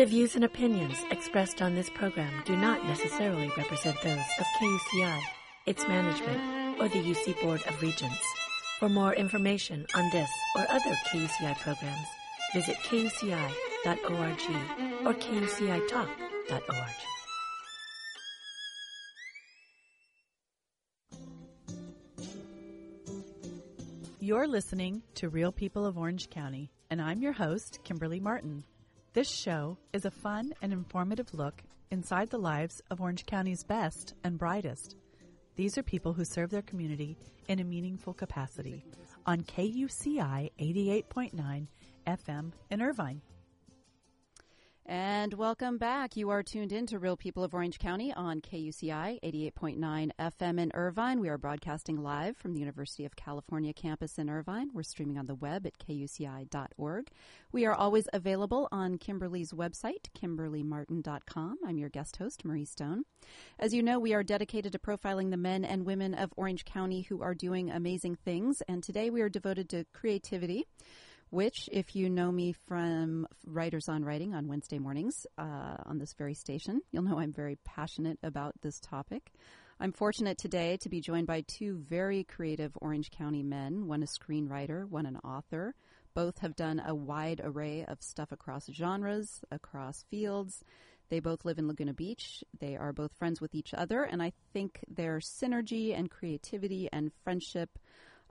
The views and opinions expressed on this program do not necessarily represent those of KUCI, its management, or the UC Board of Regents. For more information on this or other KUCI programs, visit kuci.org or kucitalk.org. You're listening to Real People of Orange County, and I'm your host, Kimberly Martin. This show is a fun and informative look inside the lives of Orange County's best and brightest. These are people who serve their community in a meaningful capacity on KUCI 88.9 FM in Irvine. And welcome back. You are tuned in to Real People of Orange County on KUCI 88.9 FM in Irvine. We are broadcasting live from the University of California campus in Irvine. We're streaming on the web at kuci.org. We are always available on Kimberly's website, kimberlymartin.com. I'm your guest host, Marrie Stone. As you know, we are dedicated to profiling the men and women of Orange County who are doing amazing things. And today we are devoted to creativity which, if you know me from Writers on Writing on Wednesday mornings uh, on this very station, you'll know I'm very passionate about this topic. I'm fortunate today to be joined by two very creative Orange County men, one a screenwriter, one an author. Both have done a wide array of stuff across genres, across fields. They both live in Laguna Beach. They are both friends with each other, and I think their synergy and creativity and friendship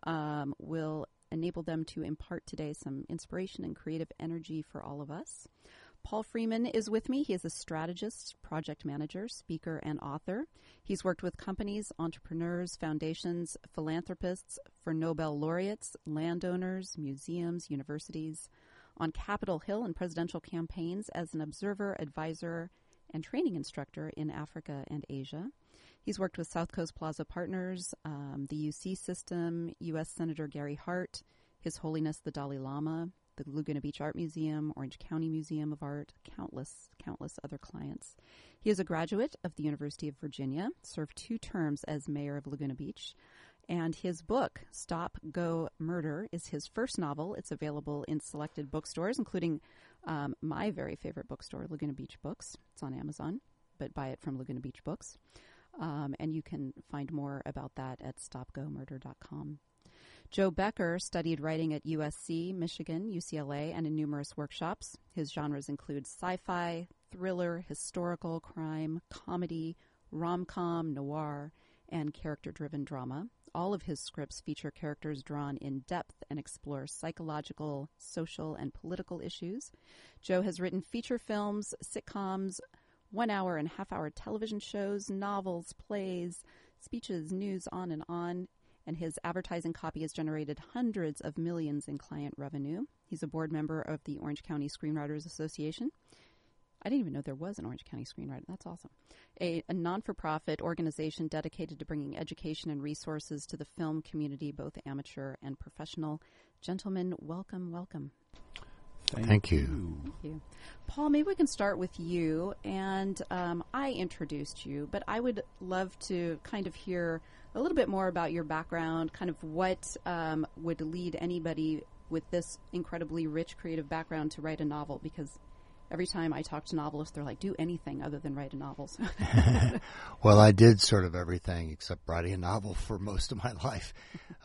um, will enable them to impart today some inspiration and creative energy for all of us. Paul Freeman is with me. He is a strategist, project manager, speaker, and author. He's worked with companies, entrepreneurs, foundations, philanthropists, for Nobel laureates, landowners, museums, universities, on Capitol Hill and presidential campaigns as an observer, advisor, and training instructor in Africa and Asia. He's worked with South Coast Plaza Partners, um, the UC system, U.S. Senator Gary Hart, His Holiness the Dalai Lama, the Laguna Beach Art Museum, Orange County Museum of Art, countless, countless other clients. He is a graduate of the University of Virginia, served two terms as mayor of Laguna Beach, and his book, Stop, Go, Murder, is his first novel. It's available in selected bookstores, including um, my very favorite bookstore, Laguna Beach Books. It's on Amazon, but buy it from Laguna Beach Books. Um, and you can find more about that at stopgomurder.com. Joe Becker studied writing at USC, Michigan, UCLA, and in numerous workshops. His genres include sci fi, thriller, historical, crime, comedy, rom com, noir, and character driven drama. All of his scripts feature characters drawn in depth and explore psychological, social, and political issues. Joe has written feature films, sitcoms, one hour and half hour television shows, novels, plays, speeches, news, on and on. And his advertising copy has generated hundreds of millions in client revenue. He's a board member of the Orange County Screenwriters Association. I didn't even know there was an Orange County Screenwriter. That's awesome. A, a non for profit organization dedicated to bringing education and resources to the film community, both amateur and professional. Gentlemen, welcome, welcome. Thank, Thank you. Thank you. Paul, maybe we can start with you. And um, I introduced you, but I would love to kind of hear a little bit more about your background, kind of what um, would lead anybody with this incredibly rich creative background to write a novel, because every time I talk to novelists, they're like, do anything other than write a novel. well, I did sort of everything except writing a novel for most of my life.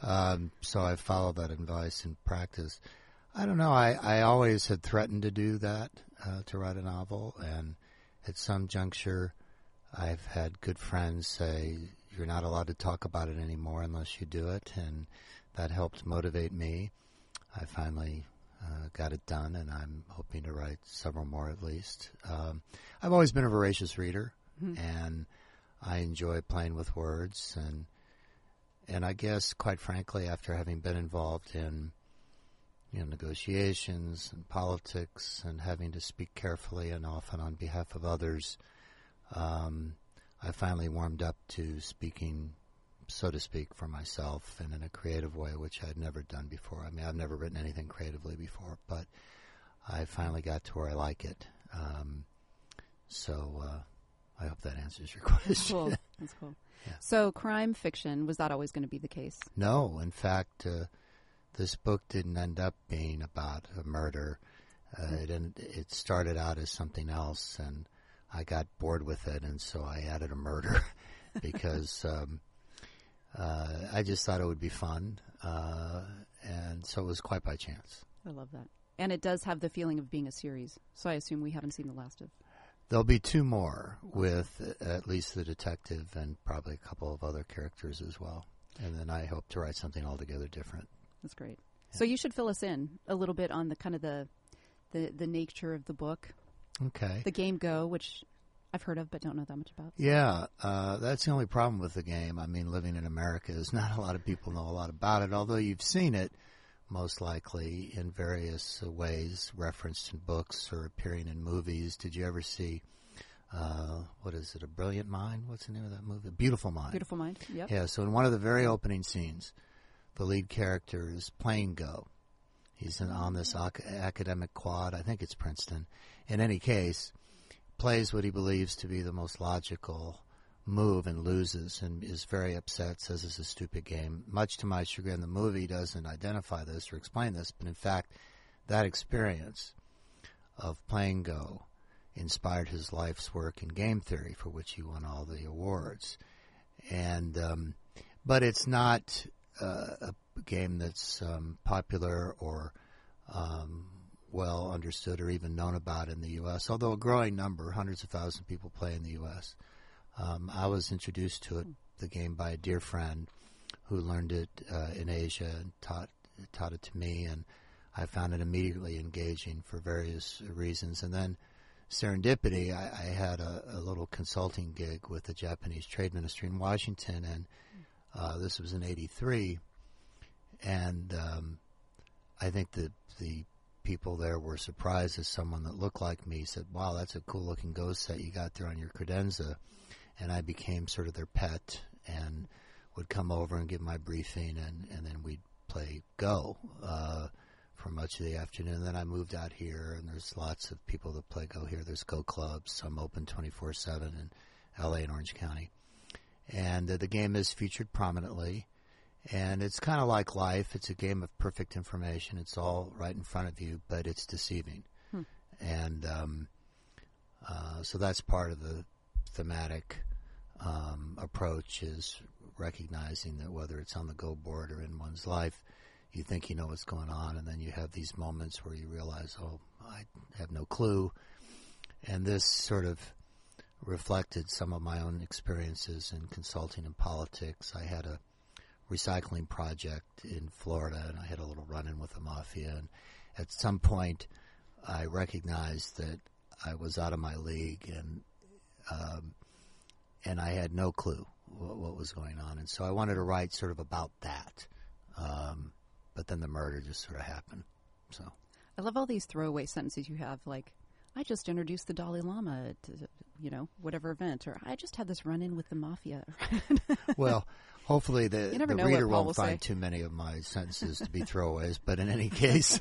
Um, so I followed that advice in practice. I don't know. I, I always had threatened to do that, uh, to write a novel. And at some juncture, I've had good friends say, you're not allowed to talk about it anymore unless you do it. And that helped motivate me. I finally uh, got it done, and I'm hoping to write several more at least. Um, I've always been a voracious reader, mm-hmm. and I enjoy playing with words. And and I guess, quite frankly, after having been involved in you know, negotiations and politics and having to speak carefully and often on behalf of others, um, I finally warmed up to speaking, so to speak, for myself and in a creative way, which I'd never done before. I mean, I've never written anything creatively before, but I finally got to where I like it. Um, so uh, I hope that answers your question. That's cool. That's cool. Yeah. So, crime fiction was that always going to be the case? No, in fact. Uh, this book didn't end up being about a murder. Uh, it, and it started out as something else, and I got bored with it, and so I added a murder because um, uh, I just thought it would be fun, uh, and so it was quite by chance. I love that. And it does have the feeling of being a series, so I assume we haven't seen the last of. There'll be two more with at least the detective and probably a couple of other characters as well. And then I hope to write something altogether different. That's great. So you should fill us in a little bit on the kind of the the, the nature of the book. Okay. The game Go, which I've heard of but don't know that much about. Yeah, uh, that's the only problem with the game. I mean, living in America is not a lot of people know a lot about it, although you've seen it most likely in various ways, referenced in books or appearing in movies. Did you ever see? Uh, what is it? A Brilliant Mind? What's the name of that movie? A Beautiful Mind. Beautiful Mind. Yep. Yeah. So in one of the very opening scenes, the lead character is playing Go. He's on this ac- academic quad. I think it's Princeton. In any case, plays what he believes to be the most logical move and loses and is very upset, says it's a stupid game. Much to my chagrin, the movie doesn't identify this or explain this, but in fact, that experience of playing Go inspired his life's work in game theory, for which he won all the awards. And um, but it's not uh, a game that's um, popular or um, well understood or even known about in the U.S. Although a growing number, hundreds of thousands of people play in the U.S. Um, I was introduced to it, the game, by a dear friend who learned it uh, in Asia and taught taught it to me, and I found it immediately engaging for various reasons. And then serendipity, I, I had a, a, little consulting gig with the Japanese Trade Ministry in Washington, and uh, this was in '83, and um, I think that the people there were surprised as someone that looked like me said, "Wow, that's a cool looking Go set you got there on your credenza," and I became sort of their pet and would come over and give my briefing, and and then we'd play Go. Uh, for much of the afternoon. Then I moved out here, and there's lots of people that play Go here. There's Go clubs. I'm open 24 7 in LA and Orange County. And uh, the game is featured prominently. And it's kind of like life. It's a game of perfect information. It's all right in front of you, but it's deceiving. Hmm. And um, uh, so that's part of the thematic um, approach is recognizing that whether it's on the go board or in one's life, you think you know what's going on, and then you have these moments where you realize, oh, I have no clue. And this sort of reflected some of my own experiences in consulting and politics. I had a recycling project in Florida, and I had a little run-in with the mafia. And at some point, I recognized that I was out of my league, and um, and I had no clue what, what, was going on. And so I wanted to write sort of about that. Um, but then the murder just sort of happened. So I love all these throwaway sentences you have, like I just introduced the Dalai Lama to you know whatever event, or I just had this run in with the mafia. well, hopefully the, the reader won't find say. too many of my sentences to be throwaways. but in any case,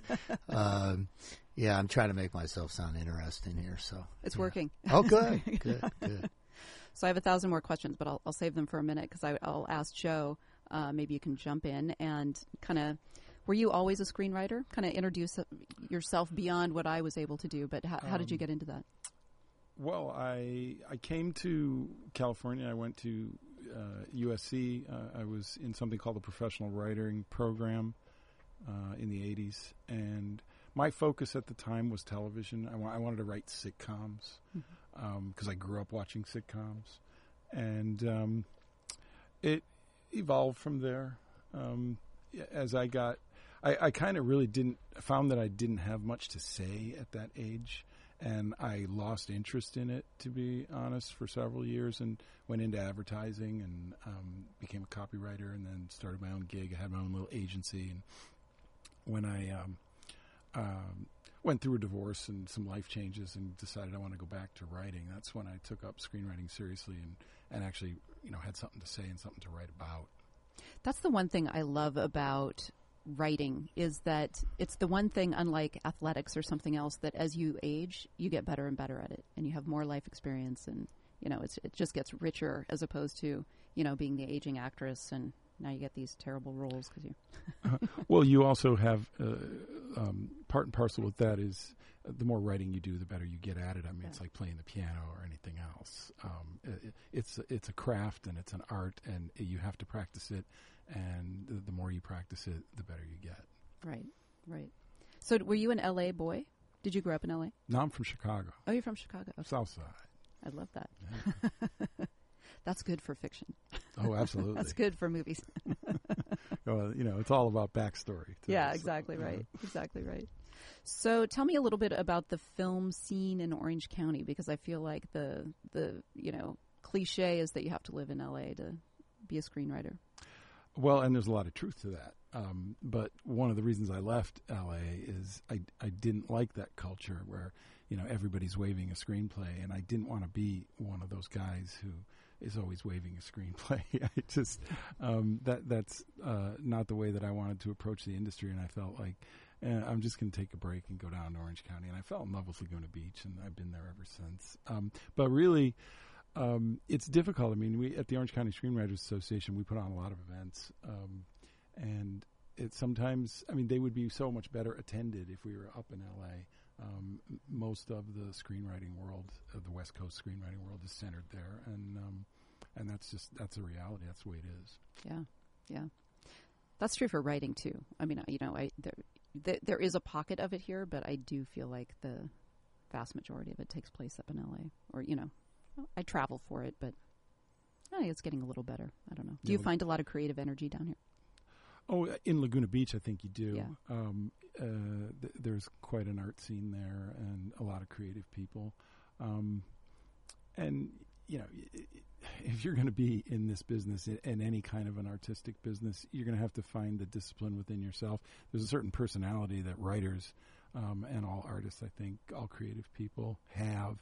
um, yeah, I'm trying to make myself sound interesting here. So it's yeah. working. Oh, good, good, good. So I have a thousand more questions, but I'll, I'll save them for a minute because I'll ask Joe. Uh, maybe you can jump in and kind of were you always a screenwriter? Kind of introduce yourself beyond what I was able to do, but how, how did you um, get into that? Well, I I came to California. I went to uh, USC. Uh, I was in something called the Professional Writing Program uh, in the '80s, and my focus at the time was television. I, wa- I wanted to write sitcoms because mm-hmm. um, I grew up watching sitcoms, and um, it evolved from there. Um, as I got I, I kind of really didn't found that I didn't have much to say at that age, and I lost interest in it to be honest for several years, and went into advertising and um, became a copywriter, and then started my own gig. I had my own little agency, and when I um, um, went through a divorce and some life changes, and decided I want to go back to writing, that's when I took up screenwriting seriously and and actually you know had something to say and something to write about. That's the one thing I love about writing is that it's the one thing, unlike athletics or something else, that as you age, you get better and better at it, and you have more life experience, and you know it just gets richer as opposed to you know being the aging actress and now you get these terrible roles because you. well, you also have uh, um, part and parcel with that is uh, the more writing you do, the better you get at it. I mean, Yeah. it's like playing the piano or anything else. Um, it, it's it's a craft and it's an art, and you have to practice it. And the, the more you practice it, the better you get. Right, right. So, were you an LA boy? Did you grow up in LA? No, I'm from Chicago, Oh, you're from Chicago. Okay. South Side. I love that. Yeah. That's good for fiction. Oh, absolutely. That's good for movies. Well, you know, it's all about backstory. too, yeah, exactly uh, right. Exactly right. So, tell me a little bit about the film scene in Orange County because I feel like the the you know cliche is that you have to live in LA to be a screenwriter. Well, and there's a lot of truth to that. Um, but one of the reasons I left LA is I, I didn't like that culture where, you know, everybody's waving a screenplay, and I didn't want to be one of those guys who is always waving a screenplay. I just um, that that's uh, not the way that I wanted to approach the industry, and I felt like eh, I'm just going to take a break and go down to Orange County, and I fell in love with Laguna Beach, and I've been there ever since. Um, but really, um, it's difficult. I mean, we at the Orange County Screenwriters Association, we put on a lot of events, um, and it sometimes. I mean, they would be so much better attended if we were up in L.A. Um, most of the screenwriting world, uh, the West Coast screenwriting world, is centered there, and um, and that's just that's a reality. That's the way it is. Yeah, yeah. That's true for writing too. I mean, you know, I there, there is a pocket of it here, but I do feel like the vast majority of it takes place up in LA. Or you know, I travel for it, but I think it's getting a little better. I don't know. Do you find a lot of creative energy down here? Oh, in Laguna Beach, I think you do. Yeah. Um, uh, th- there's quite an art scene there, and a lot of creative people. Um, and you know, if you're going to be in this business, in, in any kind of an artistic business, you're going to have to find the discipline within yourself. There's a certain personality that writers um, and all artists, I think, all creative people have,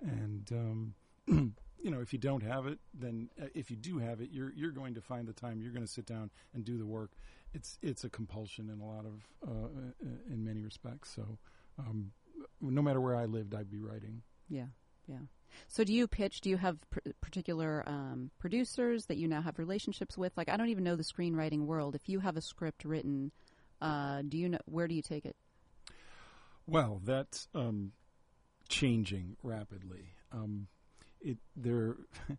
and um, you know, if you don't have it, then uh, if you do have it, you're you're going to find the time. You're going to sit down and do the work. It's it's a compulsion in a lot of uh, uh, in many respects. So, um, no matter where I lived, I'd be writing. Yeah, yeah. So, do you pitch? Do you have pr- particular um, producers that you now have relationships with? Like, I don't even know the screenwriting world. If you have a script written, uh, do you know where do you take it? Well, that's um, changing rapidly. Um, it there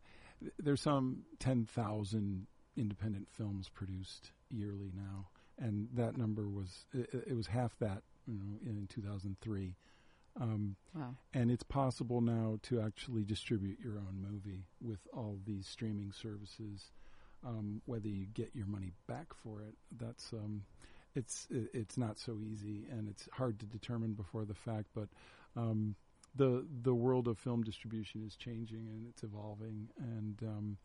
there's some ten thousand independent films produced yearly now, and that number was it, it was half that you know in 2003. Um, Wow. and it's possible now to actually distribute your own movie with all these streaming services. Um, whether you get your money back for it, that's um, it's it's not so easy, and it's hard to determine before the fact. But um, the the world of film distribution is changing and it's evolving, and um,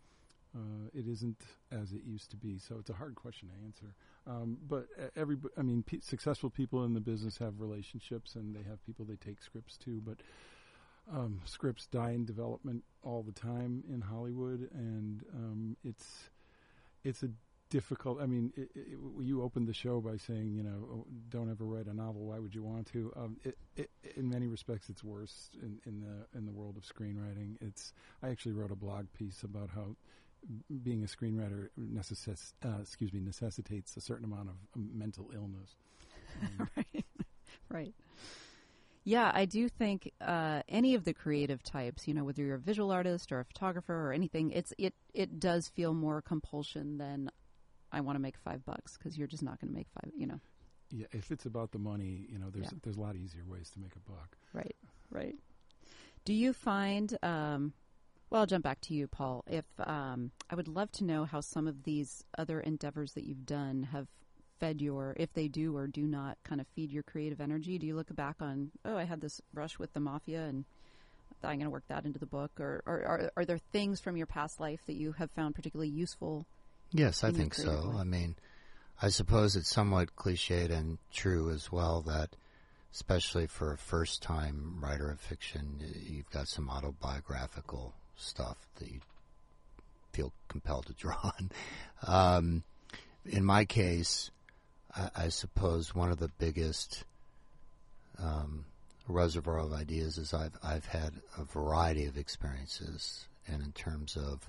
uh, it isn't as it used to be. So it's a hard question to answer. Um, but every, I mean, pe- successful people in the business have relationships, and they have people they take scripts to. But um, scripts die in development all the time in Hollywood, and um, it's it's a difficult. I mean, it, it, you opened the show by saying, you know, oh, don't ever write a novel. Why would you want to? Um, it, in many respects, it's worse in, in the in the world of screenwriting. It's I actually wrote a blog piece about how being a screenwriter necessis, uh, excuse me necessitates a certain amount of um, mental illness. Um, right. right. Yeah, I do think uh, any of the creative types, you know, whether you're a visual artist or a photographer or anything, it's it it does feel more compulsion than I want to make five bucks because you're just not going to make five. You know, yeah, if it's about the money, you know, there's Yeah. there's a lot easier ways to make a buck. right, right. Do you find? Um, well, I'll jump back to you, Paul. If um, I would love to know how some of these other endeavors that you've done have fed your, if they do or do not, kind of feed your creative energy. Do you look back on, oh, I had this brush with the mafia, and I'm going to work that into the book, or, or are, are there things from your past life that you have found particularly useful? Yes, I in think so. I mean, I suppose it's somewhat cliched and true as well that, especially for a first time writer of fiction, you've got some autobiographical stuff that you feel compelled to draw on. Um, in my case, I, I suppose one of the biggest um, reservoir of ideas is I've I've had a variety of experiences, and in terms of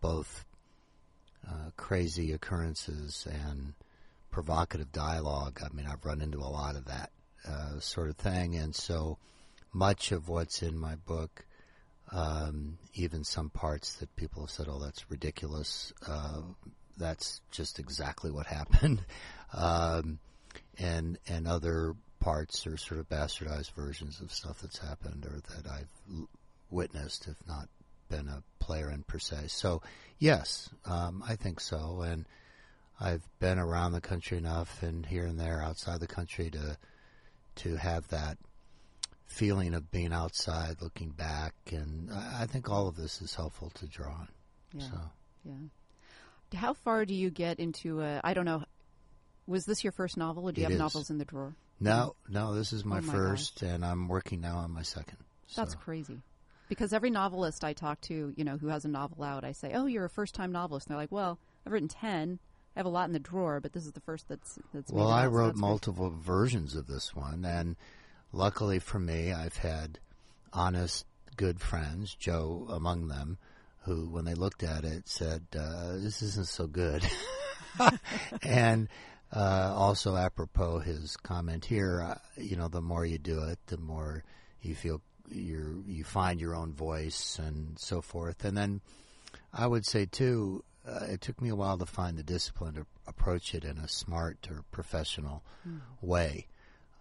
both uh, crazy occurrences and provocative dialogue. I mean, I've run into a lot of that uh, sort of thing, and so much of what's in my book, um, even some parts that people have said, "Oh, that's ridiculous," uh, that's just exactly what happened, um, and and other parts are sort of bastardized versions of stuff that's happened or that I've witnessed, if not been a player in per se. So, yes, um, I think so, and I've been around the country enough and here and there outside the country to to have that feeling of being outside, looking back, and I think all of this is helpful to draw on. Yeah. So. Yeah. How far do you get into a? I don't know. Was this your first novel, or do you It have is. novels in the drawer? No, no, this is my, Oh my first, and I'm working now on my second. That's So, crazy. Because every novelist I talk to, you know, who has a novel out, I say, "Oh, you're a first-time novelist." And they're like, "Well, I've written ten. I have a lot in the drawer, but this is the first that's that's." Well, I out, so wrote that's great. multiple versions of this one, and luckily for me, I've had honest, good friends, Joe among them, who, when they looked at it, said, uh, "This isn't so good." and uh, also, apropos his comment here, uh, you know, the more you do it, the more you feel you you find your own voice and so forth. And then I would say too, uh, it took me a while to find the discipline to approach it in a smart or professional way.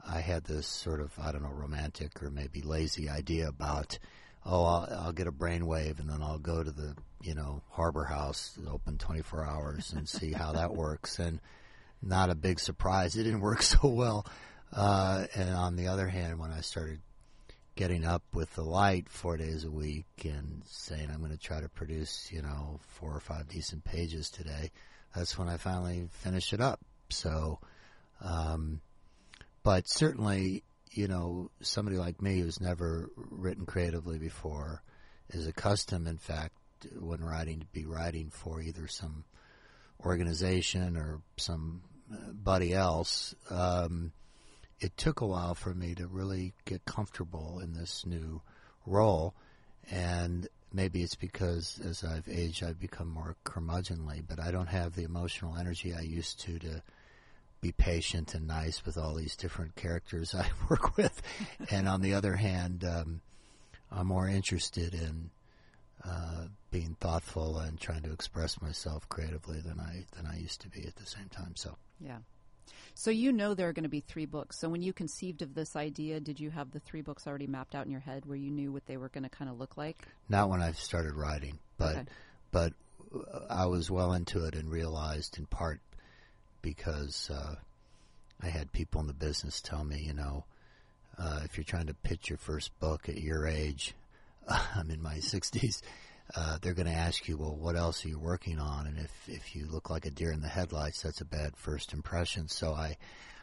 I had this sort of I don't know romantic or maybe lazy idea about oh I'll, I'll get a brainwave and then I'll go to the you know Harbor House open 24 hours and see how that works and not a big surprise it didn't work so well uh, and on the other hand when I started getting up with the light four days a week and saying I'm going to try to produce you know four or five decent pages today that's when I finally finished it up so um, but certainly, you know, somebody like me who's never written creatively before is accustomed, in fact, when writing, to be writing for either some organization or somebody else. Um, it took a while for me to really get comfortable in this new role, and maybe it's because as I've aged, I've become more curmudgeonly, but I don't have the emotional energy I used to to be patient and nice with all these different characters I work with. and on the other hand, um, I'm more interested in uh, being thoughtful and trying to express myself creatively than I than I used to be at the same time. So Yeah. So you know there are going to be three books. So when you conceived of this idea, did you have the three books already mapped out in your head, where you knew what they were going to kind of look like? not when I started writing, but Okay. but uh, I was well into it and realized in part because uh, I had people in the business tell me, you know, uh, if you're trying to pitch your first book at your age, I'm in my 60s, uh, they're going to ask you, well, what else are you working on? And if, if you look like a deer in the headlights, that's a bad first impression. So I,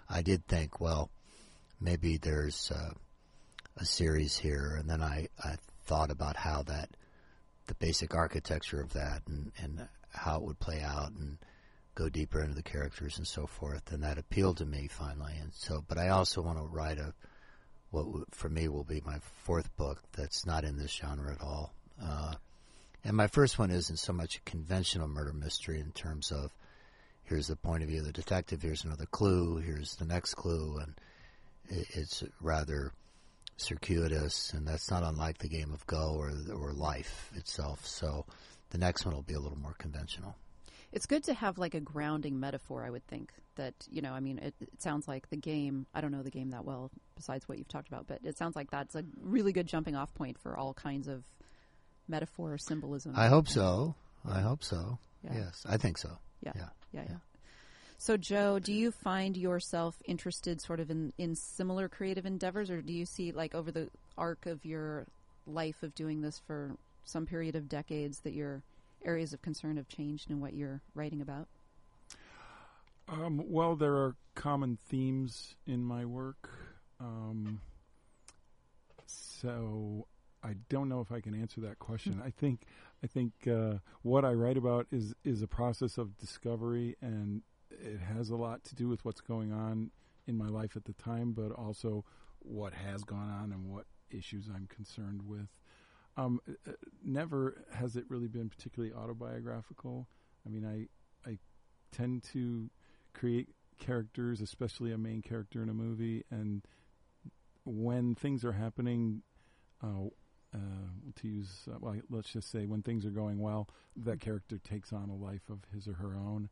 I did think, well, maybe there's uh, a series here. And then I, I thought about how that, the basic architecture of that and, and how it would play out and go deeper into the characters and so forth. And that appealed to me finally. And so, but I also want to write a, what for me will be my fourth book that's not in this genre at all. Uh, and my first one isn't so much a conventional murder mystery in terms of here's the point of view of the detective, here's another clue, here's the next clue, and it's rather circuitous, and that's not unlike the game of Go or or life itself. So the next one will be a little more conventional. It's good to have like a grounding metaphor, I would think. That, you know, I mean, it, it sounds like the game, I don't know the game that well, besides what you've talked about, but it sounds like that's a really good jumping off point for all kinds of metaphor or symbolism. I hope so. I hope so. Yeah. Yes, I think so. Yeah. Yeah. Yeah, yeah. Yeah. So, Joe, do you find yourself interested sort of in, in similar creative endeavors, or do you see, like, over the arc of your life of doing this for some period of decades, that your areas of concern have changed in what you're writing about? Um, well, there are common themes in my work. Um, so I don't know if I can answer that question. I think I think uh, what I write about is is a process of discovery, and it has a lot to do with what's going on in my life at the time, but also what has gone on and what issues I'm concerned with. Um, uh, never has it really been particularly autobiographical. I mean, I I tend to create characters, especially a main character in a movie, and when things are happening, uh, uh, to use, uh, well, let's just say when things are going well, that character takes on a life of his or her own,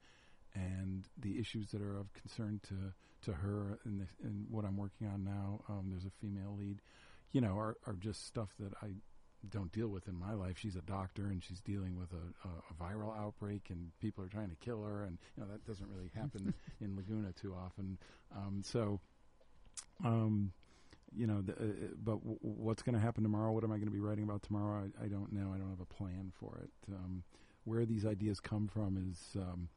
and the issues that are of concern to to her and in what I'm working on now, um, there's a female lead, you know, are, are just stuff that I don't deal with in my life. She's a doctor and she's dealing with a, a, a, viral outbreak and people are trying to kill her, and you know that doesn't really happen in Laguna too often. Um, so, um, you know, the, uh, but w- what's going to happen tomorrow? What am I going to be writing about tomorrow? I, I, don't know. I don't have a plan for it. Um, where these ideas come from is um,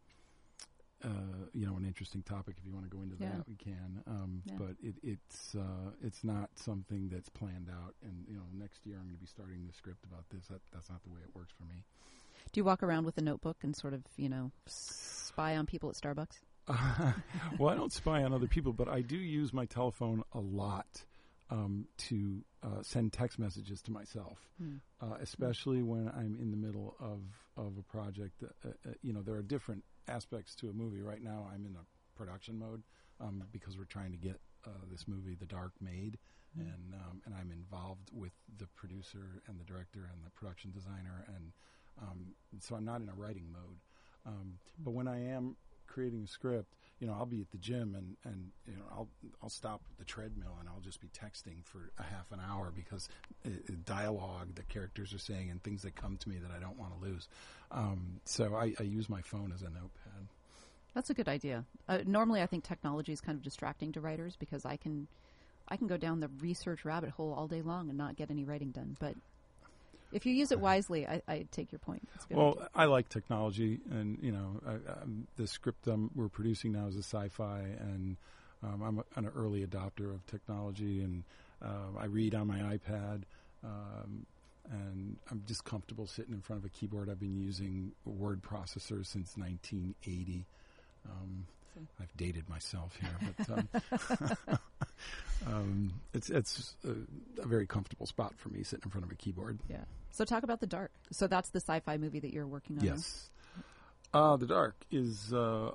uh, you know, an interesting topic. If you want to go into yeah. that, we can. Um, yeah. But it, it's uh, it's not something that's planned out. And you know, next year I'm going to be starting the script about this. That, that's not the way it works for me. Do you walk around with a notebook and sort of you know spy on people at Starbucks? well, I don't spy on other people, but I do use my telephone a lot um, to uh, send text messages to myself, mm. uh, especially when I'm in the middle of of a project. Uh, uh, you know, there are different aspects to a movie. Right now, I'm in a production mode um, because we're trying to get uh, this movie, The Dark, made, mm. and um, and I'm involved with the producer and the director and the production designer, and um, so I'm not in a writing mode. Um, but when I am creating a script, you know, I'll be at the gym and, and you know, I'll I'll stop the treadmill and I'll just be texting for a half an hour because uh, dialogue that characters are saying and things that come to me that I don't want to lose. Um, so I, I, use my phone as a notepad. That's a good idea. Uh, normally, I think technology is kind of distracting to writers because I can I can go down the research rabbit hole all day long and not get any writing done. But if you use it wisely, I, I take your point. Well, idea. I like technology, and you know, I, the script um, we're producing now is a sci-fi, and um, I'm a, an early adopter of technology, and uh, I read on my iPad. Um, and I'm just comfortable sitting in front of a keyboard. I've been using word processors since 1980. Um, I've dated myself here, but um, um, it's it's a, a, very comfortable spot for me sitting in front of a keyboard. Yeah. So talk about the Dark. So that's the sci-fi movie that you're working on. Yes. Uh, the Dark is uh,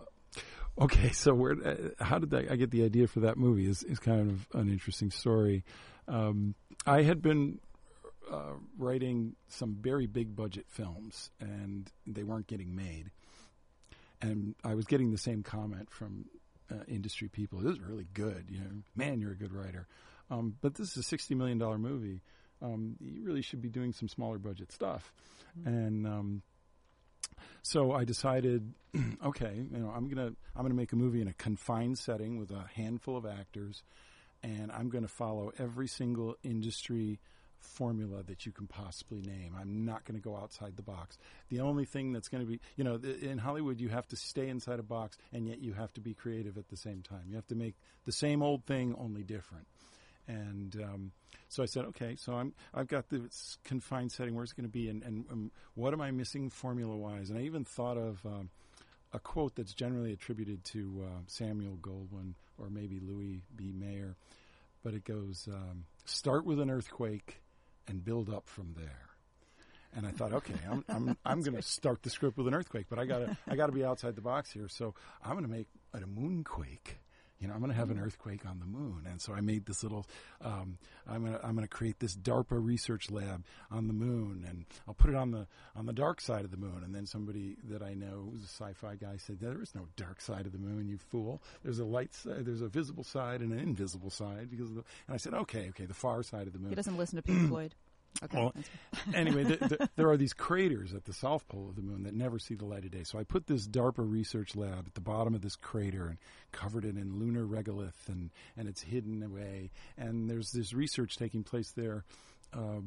okay. So where? Uh, how did that, I get the idea for that movie? Is is kind of an interesting story. Um, I had been uh, writing some very big budget films, and they weren't getting made. And I was getting the same comment from uh, industry people. This is really good. You know, man, you're a good writer. Um, but this is a sixty million dollar movie. Um, you really should be doing some smaller budget stuff. Mm-hmm. And um, so I decided, okay, you know, I'm gonna I'm gonna make a movie in a confined setting with a handful of actors, and I'm going to follow every single industry formula that you can possibly name. I'm not going to go outside the box. The only thing that's going to be, you know, in Hollywood, you have to stay inside a box, and yet you have to be creative at the same time. You have to make the same old thing, only different. And um, so I said, okay, so I'm I've got this confined setting. Where's it going to be, and, and um, what am I missing formula wise? And I even thought of. Um, a quote that's generally attributed to uh, Samuel Goldwyn or maybe Louis B. Mayer, but it goes: um, "Start with an earthquake, and build up from there. And I thought, okay, I'm I'm I'm going to start the script with an earthquake, but I got to I got to be outside the box here. So I'm going to make a moonquake. You know, I'm going to have an earthquake on the moon, and so I made this little. Um, I'm going to I'm going to create this DARPA research lab on the moon, and I'll put it on the on the dark side of the moon. And then somebody that I know, who's a sci-fi guy, said, "There is no dark side of the moon, you fool. There's a light side, there's a visible side and an invisible side." Because the, and I said, "Okay, okay, the far side of the moon." He doesn't listen to Pink Floyd. Okay. Well, anyway, the, the, there are these craters at the south pole of the moon that never see the light of day. So I put this DARPA research lab at the bottom of this crater and covered it in lunar regolith, and and it's hidden away. And there's this research taking place there. Uh,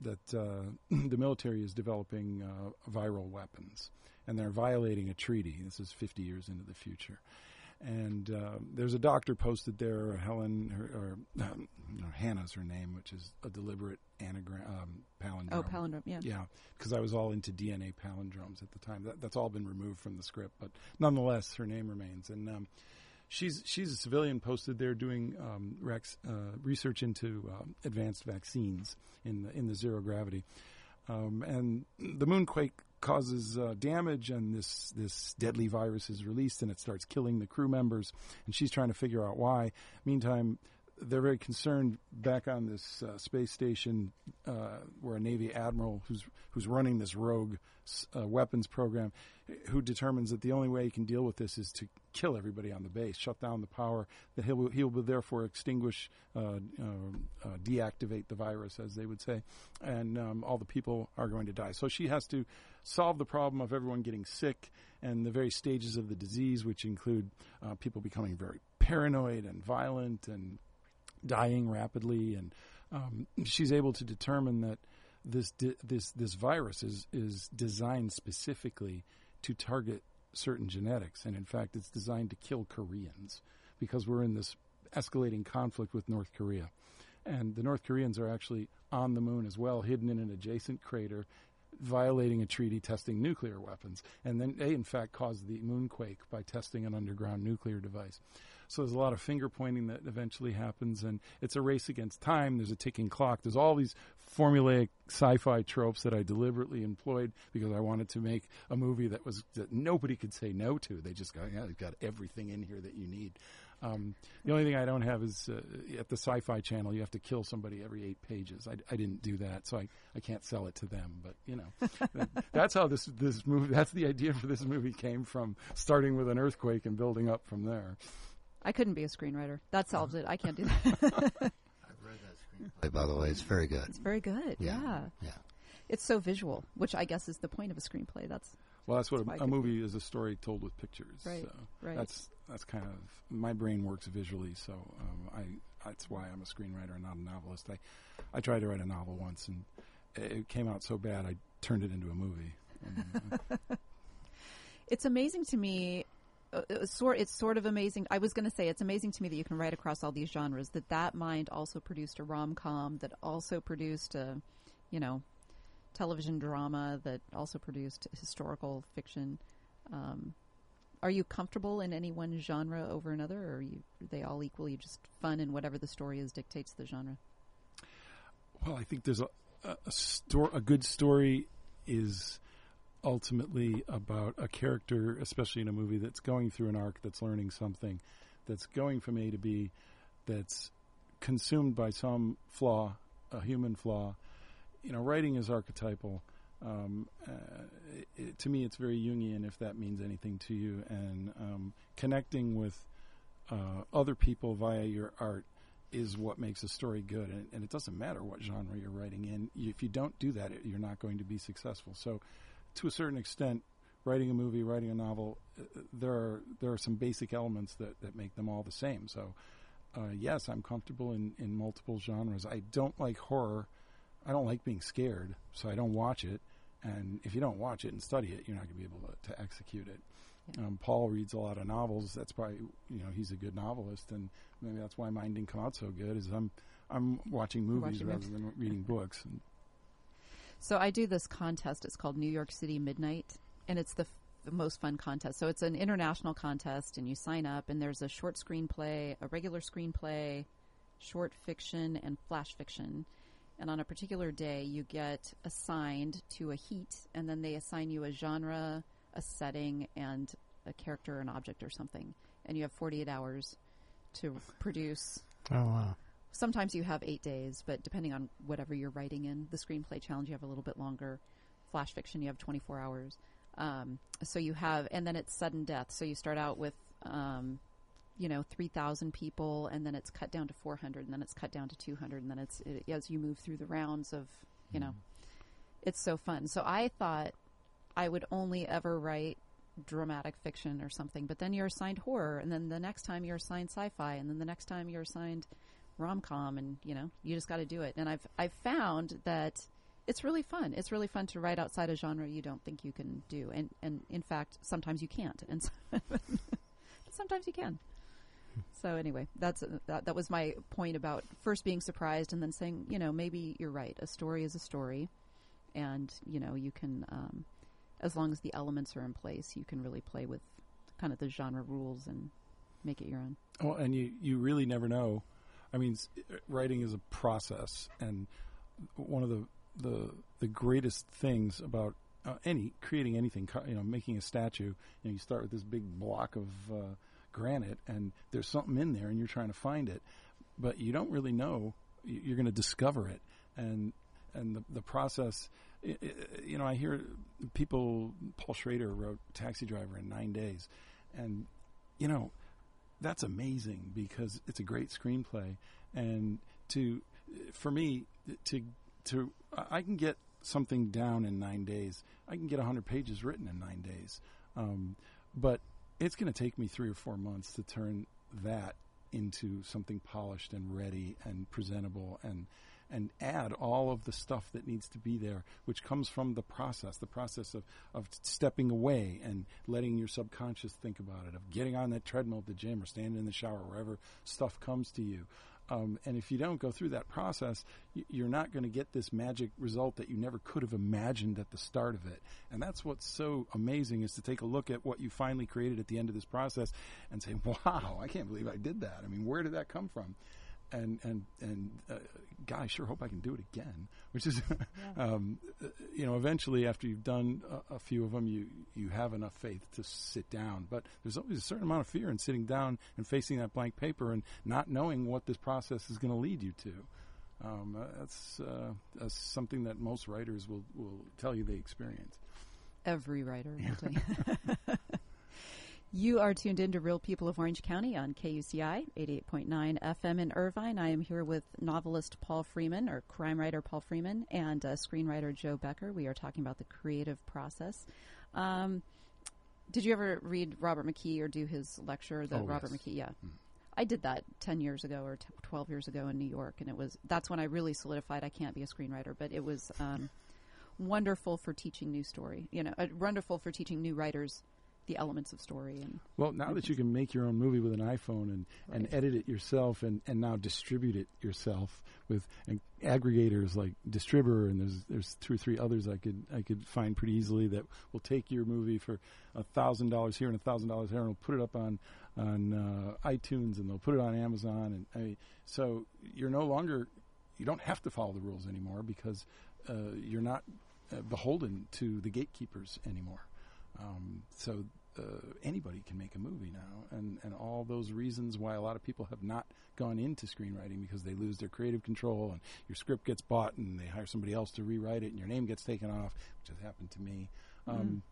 that uh, the military is developing uh, viral weapons, and they're violating a treaty. This is 50 years into the future, and uh, there's a doctor posted there, Helen, her, or um, Hannah's her name, which is a deliberate anagram um, palindrome. Oh, palindrome, yeah. Yeah, because I was all into DNA palindromes at the time. That, that's all been removed from the script, but nonetheless, her name remains. And um, she's she's a civilian posted there doing um, Rex, uh, research into uh, advanced vaccines in the in the zero gravity. Um, and the moonquake causes uh, damage, and this this deadly virus is released, and it starts killing the crew members. And she's trying to figure out why. Meantime, they're very concerned back on this uh, space station uh, where a Navy admiral who's who's running this rogue uh, weapons program, who determines that the only way he can deal with this is to kill everybody on the base, shut down the power. That he'll he'll therefore extinguish, uh, uh, uh, deactivate the virus, as they would say, and um, all the people are going to die. So she has to solve the problem of everyone getting sick and the various stages of the disease, which include people becoming very paranoid and violent and dying rapidly, and um, she's able to determine that this di- this this virus is is designed specifically to target certain genetics, and in fact, it's designed to kill Koreans because we're in this escalating conflict with North Korea, and the North Koreans are actually on the moon as well, hidden in an adjacent crater. Violating a treaty testing nuclear weapons. And then they, in fact, caused the moonquake by testing an underground nuclear device. So there's a lot of finger pointing that eventually happens, and it's a race against time. There's a ticking clock. There's all these formulaic sci-fi tropes that I deliberately employed because I wanted to make a movie that was that nobody could say no to. They just got yeah, they've got everything in here that you need. Um, the only thing I don't have is uh, at the Sci-Fi Channel, you have to kill somebody every eight pages. I, I didn't do that, so I, I can't sell it to them. But you know, that's how this this movie. That's the idea for this movie came from, starting with an earthquake and building up from there. I couldn't be a screenwriter. That solves it. I can't do that. I've read that screenplay, by the way. It's very good. It's very good. Yeah. yeah. yeah. It's so visual, which I guess is the point of a screenplay. That's well, that's what that's a, a movie is—a story told with pictures. Right. So right. That's that's kind of my brain works visually, so um, I that's why I'm a screenwriter and not a novelist. I I tried to write a novel once, and it came out so bad I turned it into a movie. Uh, it's amazing to me uh, sort it's sort of amazing. I was going to say it's amazing to me that you can write across all these genres. That that mind also produced a rom com. That also produced a, you know, television drama. That also produced historical fiction. Um, are you comfortable in any one genre over another, or are, you, are they all equally just fun and whatever the story is dictates the genre? Well, I think there's a a, a, a good story is ultimately about a character, especially in a movie that's going through an arc, that's learning something, that's going from A to B, that's consumed by some flaw, a human flaw. You know, writing is archetypal. Um, uh, it, to me, it's very Jungian, if that means anything to you, and um, connecting with uh, other people via your art is what makes a story good. And, and, it doesn't matter what genre you're writing in. If you don't do that, you're not going to be successful. So to a certain extent, writing a movie, writing a novel, uh, there are there are some basic elements that, that make them all the same. So, uh, yes, I'm comfortable in, in multiple genres. I don't like horror. I don't like being scared, so I don't watch it. And if you don't watch it and study it, you're not going to be able to, to execute it. Yeah. Um, Paul reads a lot of novels. That's probably you know he's a good novelist, and maybe that's why mine didn't come out so good. Is I'm I'm watching movies watching rather than reading books. And so I do this contest. It's called New York City Midnight, and it's the, f- the most fun contest. So it's an international contest, and you sign up, and there's a short screenplay, a regular screenplay, short fiction, and flash fiction. And on a particular day, you get assigned to a heat, and then they assign you a genre, a setting, and a character, an object, or something. And you have 48 hours to produce. Oh wow! sometimes you have eight days, but depending on whatever you're writing in the screenplay challenge, you have a little bit longer. Flash fiction, you have 24 hours. Um, so you have, and then it's sudden death. So you start out with, um, you know, 3,000 people, and then it's cut down to 400, and then it's cut down to 200, and then it's it, as you move through the rounds of, you know, hmm. it's so fun. So I thought I would only ever write dramatic fiction or something, but then you're assigned horror, and then the next time you're assigned sci-fi, and then the next time you're assigned rom com, and you know, you just got to do it. And I've I've found that it's really fun. It's really fun to write outside a genre you don't think you can do, and and in fact, sometimes you can't, and so sometimes you can. So anyway, that's that, that was my point about first being surprised and then saying, you know, maybe you're right. A story is a story, and you know, you can, um, as long as the elements are in place, you can really play with kind of the genre rules and make it your own. Well, and you you really never know I mean, writing is a process, and one of the the the greatest things about uh, any creating anything, you know, making a statue. You know, you start with this big block of uh, granite, and there's something in there, and you're trying to find it, but you don't really know. You're going to discover it, and and the the process. You know, I hear people. Paul Schrader wrote Taxi Driver in nine days, and you know, that's amazing because it's a great screenplay, and to for me to to I can get something down in nine days. I can get hundred pages written in nine days, um, but it's going to take me three or four months to turn that into something polished and ready and presentable and and add all of the stuff that needs to be there, which comes from the process, the process of, of stepping away and letting your subconscious think about it, of getting on that treadmill at the gym or standing in the shower, wherever stuff comes to you. Um, and if you don't go through that process, you're not going to get this magic result that you never could have imagined at the start of it. And that's what's so amazing is to take a look at what you finally created at the end of this process and say, "Wow, I can't believe I did that." I mean, where did that come from? And and and uh, God, I sure hope I can do it again. Which is, um, uh, you know, eventually after you've done a, a few of them, you you have enough faith to sit down. But there's always a certain amount of fear in sitting down and facing that blank paper and not knowing what this process is going to lead you to. Um, uh, that's, uh, that's something that most writers will will tell you they experience. Every writer will tell you. Are tuned in to Real People of Orange County on KUCI 88.9 FM in Irvine. I am here with novelist Paul Freeman, or crime writer Paul Freeman, and uh, screenwriter Joe Becker. We are talking about the creative process. Um, did you ever read Robert McKee or do his lecture, the Oh, Robert yes. McKee? Yeah. I did that 10 years ago or t- 12 years ago in New York, and it was that's when I really solidified I can't be a screenwriter, but it was um, wonderful for teaching new story. You know, uh, wonderful for teaching new writers the elements of story and Well, now that you can make your own movie with an iPhone and, and edit it yourself and, and now distribute it yourself with and aggregators like Distribber and there's there's two or three others I could I could find pretty easily that will take your movie for a thousand dollars here and a thousand dollars there and will put it up on on uh, iTunes and they'll put it on Amazon and I mean, so you're no longer you don't have to follow the rules anymore because uh, you're not uh, beholden to the gatekeepers anymore. Um, so uh, anybody can make a movie now, and, and all those reasons why a lot of people have not gone into screenwriting because they lose their creative control, and your script gets bought, and they hire somebody else to rewrite it, and your name gets taken off, which has happened to me. Um,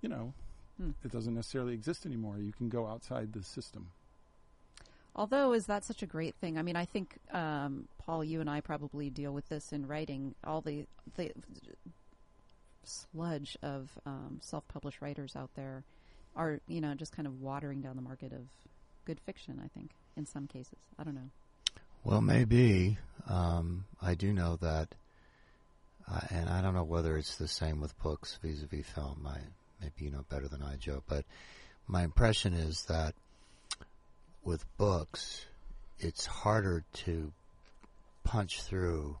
You know, Hmm. it doesn't necessarily exist anymore. You can go outside the system. Although, is that such a great thing? I mean, I think um, Paul, you and I probably deal with this in writing. All the the sludge of um, self-published writers out there are, you know, just kind of watering down the market of good fiction. I think in some cases, I don't know. Well, maybe. Um, I do know that, uh, and I don't know whether it's the same with books vis-a-vis film. I, maybe you know better than I, Joe. But my impression is that with books, it's harder to punch through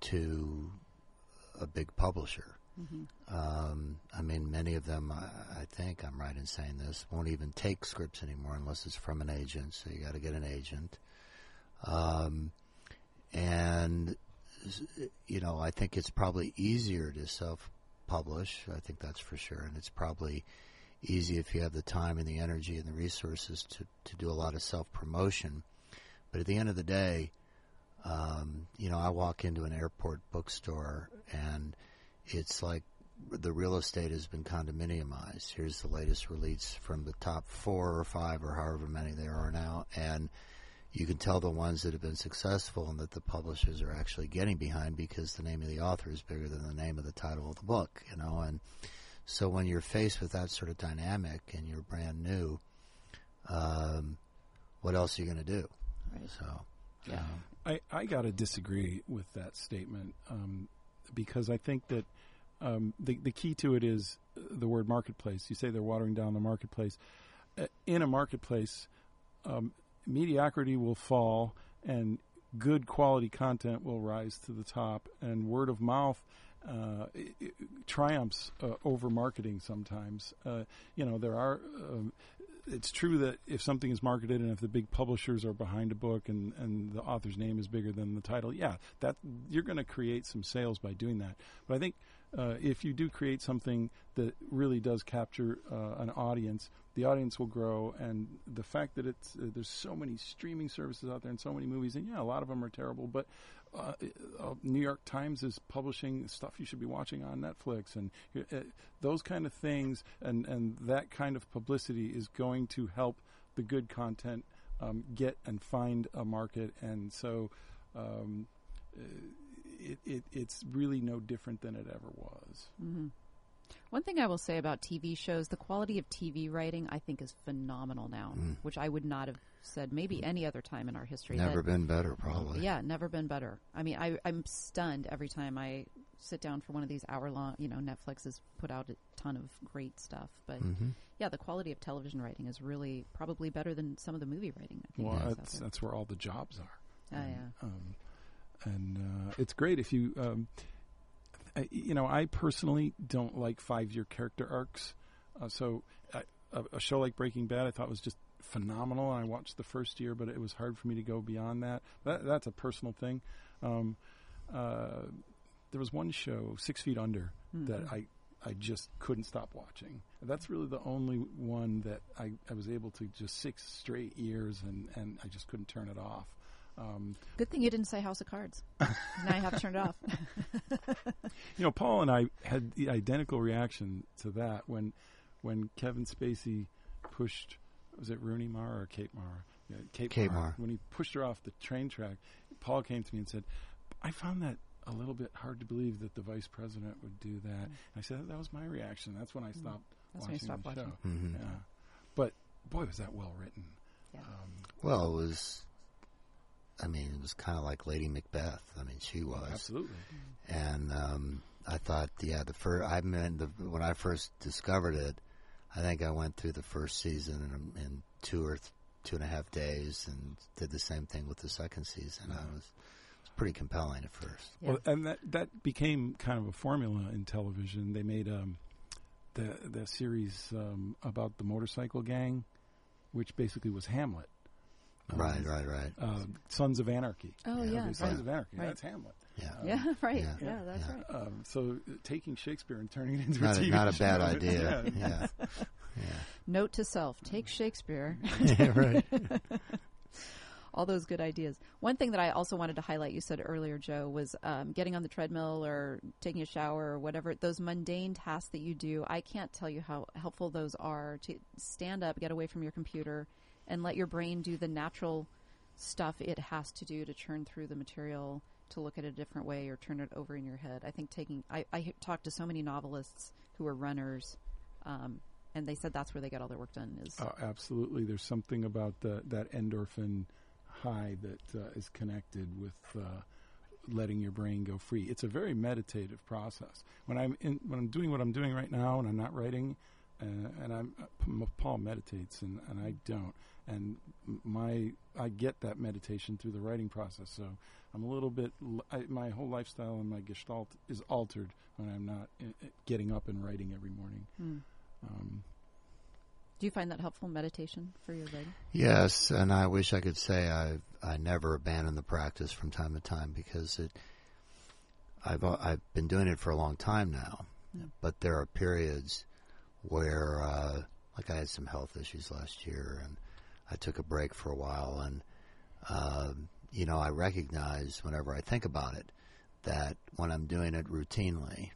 to a big publisher. Um, I mean, many of them, I, I think I'm right in saying this, won't even take scripts anymore unless it's from an agent. So you got to get an agent. Um, and you know, I think it's probably easier to self-publish. I think that's for sure, and it's probably easy if you have the time and the energy and the resources to to do a lot of self-promotion. But at the end of the day, um, you know, I walk into an airport bookstore and it's like the real estate has been condominiumized. Here's the latest release from the top four or five or however many there are now, and you can tell the ones that have been successful and that the publishers are actually getting behind because the name of the author is bigger than the name of the title of the book, you know. And so when you're faced with that sort of dynamic and you're brand new, um, what else are you going to do? Right. So, Yeah. um, I, I got to disagree with that statement um, because I think that um, the, the key to it is the word marketplace. You say they're watering down the marketplace. Uh, in a marketplace, um, mediocrity will fall and good quality content will rise to the top, and word of mouth. Uh, triumphs uh, over marketing sometimes. Uh, you know, there are um, it's true that if something is marketed and if the big publishers are behind a book and, and the author's name is bigger than the title, yeah, that you're going to create some sales by doing that. But I think uh, if you do create something that really does capture uh, an audience, the audience will grow. And the fact that it's uh, there's so many streaming services out there and so many movies, and yeah, a lot of them are terrible, but uh, uh, New York Times is publishing stuff you should be watching on Netflix, and uh, those kind of things, and and that kind of publicity is going to help the good content um, get and find a market, and so. Um, it, it, it's really no different than it ever was. Mm-hmm. One thing I will say about TV shows, the quality of TV writing, I think, is phenomenal now, mm. which I would not have said maybe any other time in our history. Never that, been better, probably. Yeah, never been better. I mean, I, I'm stunned every time I sit down for one of these hour long. You know, Netflix has put out a ton of great stuff, but mm-hmm. yeah, the quality of television writing is really probably better than some of the movie writing. I think well, that's that's where all the jobs are. Oh, yeah. Um, and uh, it's great if you. Um, I, you know, I personally don't like five-year character arcs. Uh, so I, a, a, show like Breaking Bad, I thought was just phenomenal. I watched the first year, but it was hard for me to go beyond that. that that's a personal thing. Um, uh, there was one show, Six Feet Under, mm-hmm. that I I just couldn't stop watching. That's really the only one that I, I was able to just six straight years, and, and I just couldn't turn it off. Um, Good thing you didn't say House of Cards. now I have to turn it off. you know, Paul and I had the identical reaction to that when when Kevin Spacey pushed was it Rooney Mara or Kate Mara? Yeah, Kate, Kate Mara. Mara. When he pushed her off the train track, Paul came to me and said, "I found that a little bit hard to believe that the vice president would do that." Mm. I said, "That was my reaction. That's when I mm. stopped That's watching stopped the watching. show." Mm-hmm. Yeah. But boy, was that well written. Yeah. Um, well, it was I mean, it was kind of like Lady Macbeth. I mean, she was absolutely. And um, I thought, yeah, the first. I mean, the, when I first discovered it, I think I went through the first season in, in two or th- two and a half days, and did the same thing with the second season. I was it was pretty compelling at first. Yeah. Well, and that that became kind of a formula in television. They made um, the the series um, about the motorcycle gang, which basically was Hamlet Right, right, right. Uh, Sons of Anarchy. Oh yeah, Sons right. of Anarchy. Right. That's Hamlet. Yeah, yeah, right. Yeah, yeah that's yeah. right. Um, so uh, taking Shakespeare and turning it into not a TV not a bad idea. yeah. yeah. Note to self: take Shakespeare. yeah, right. All those good ideas. One thing that I also wanted to highlight, you said earlier, Joe, was um, getting on the treadmill or taking a shower or whatever. Those mundane tasks that you do, I can't tell you how helpful those are to stand up, get away from your computer, and let your brain do the natural stuff it has to do to churn through the material to look at it a different way or turn it over in your head. I think taking I, I talked to so many novelists who are runners, um, and they said that's where they get all their work done. Is uh, absolutely. There's something about the, that endorphin high that uh, is connected with uh, letting your brain go free. It's a very meditative process. When I'm in, when I'm doing what I'm doing right now, and I'm not writing, uh, and I'm uh, Paul meditates, and, and I don't and my I get that meditation through the writing process. So I'm a little bit I, my whole lifestyle and my gestalt is altered when I'm not in, uh, uh, getting up and writing every morning. Mm. Um, Do you find that helpful meditation for your writing? Yes, and I wish I could say I I never abandon the practice from time to time because it I've uh, I've been doing it for a long time now, mm. but there are periods where uh, like I had some health issues last year and I took a break for a while, and uh, you know, I recognize whenever I think about it that when I'm doing it routinely,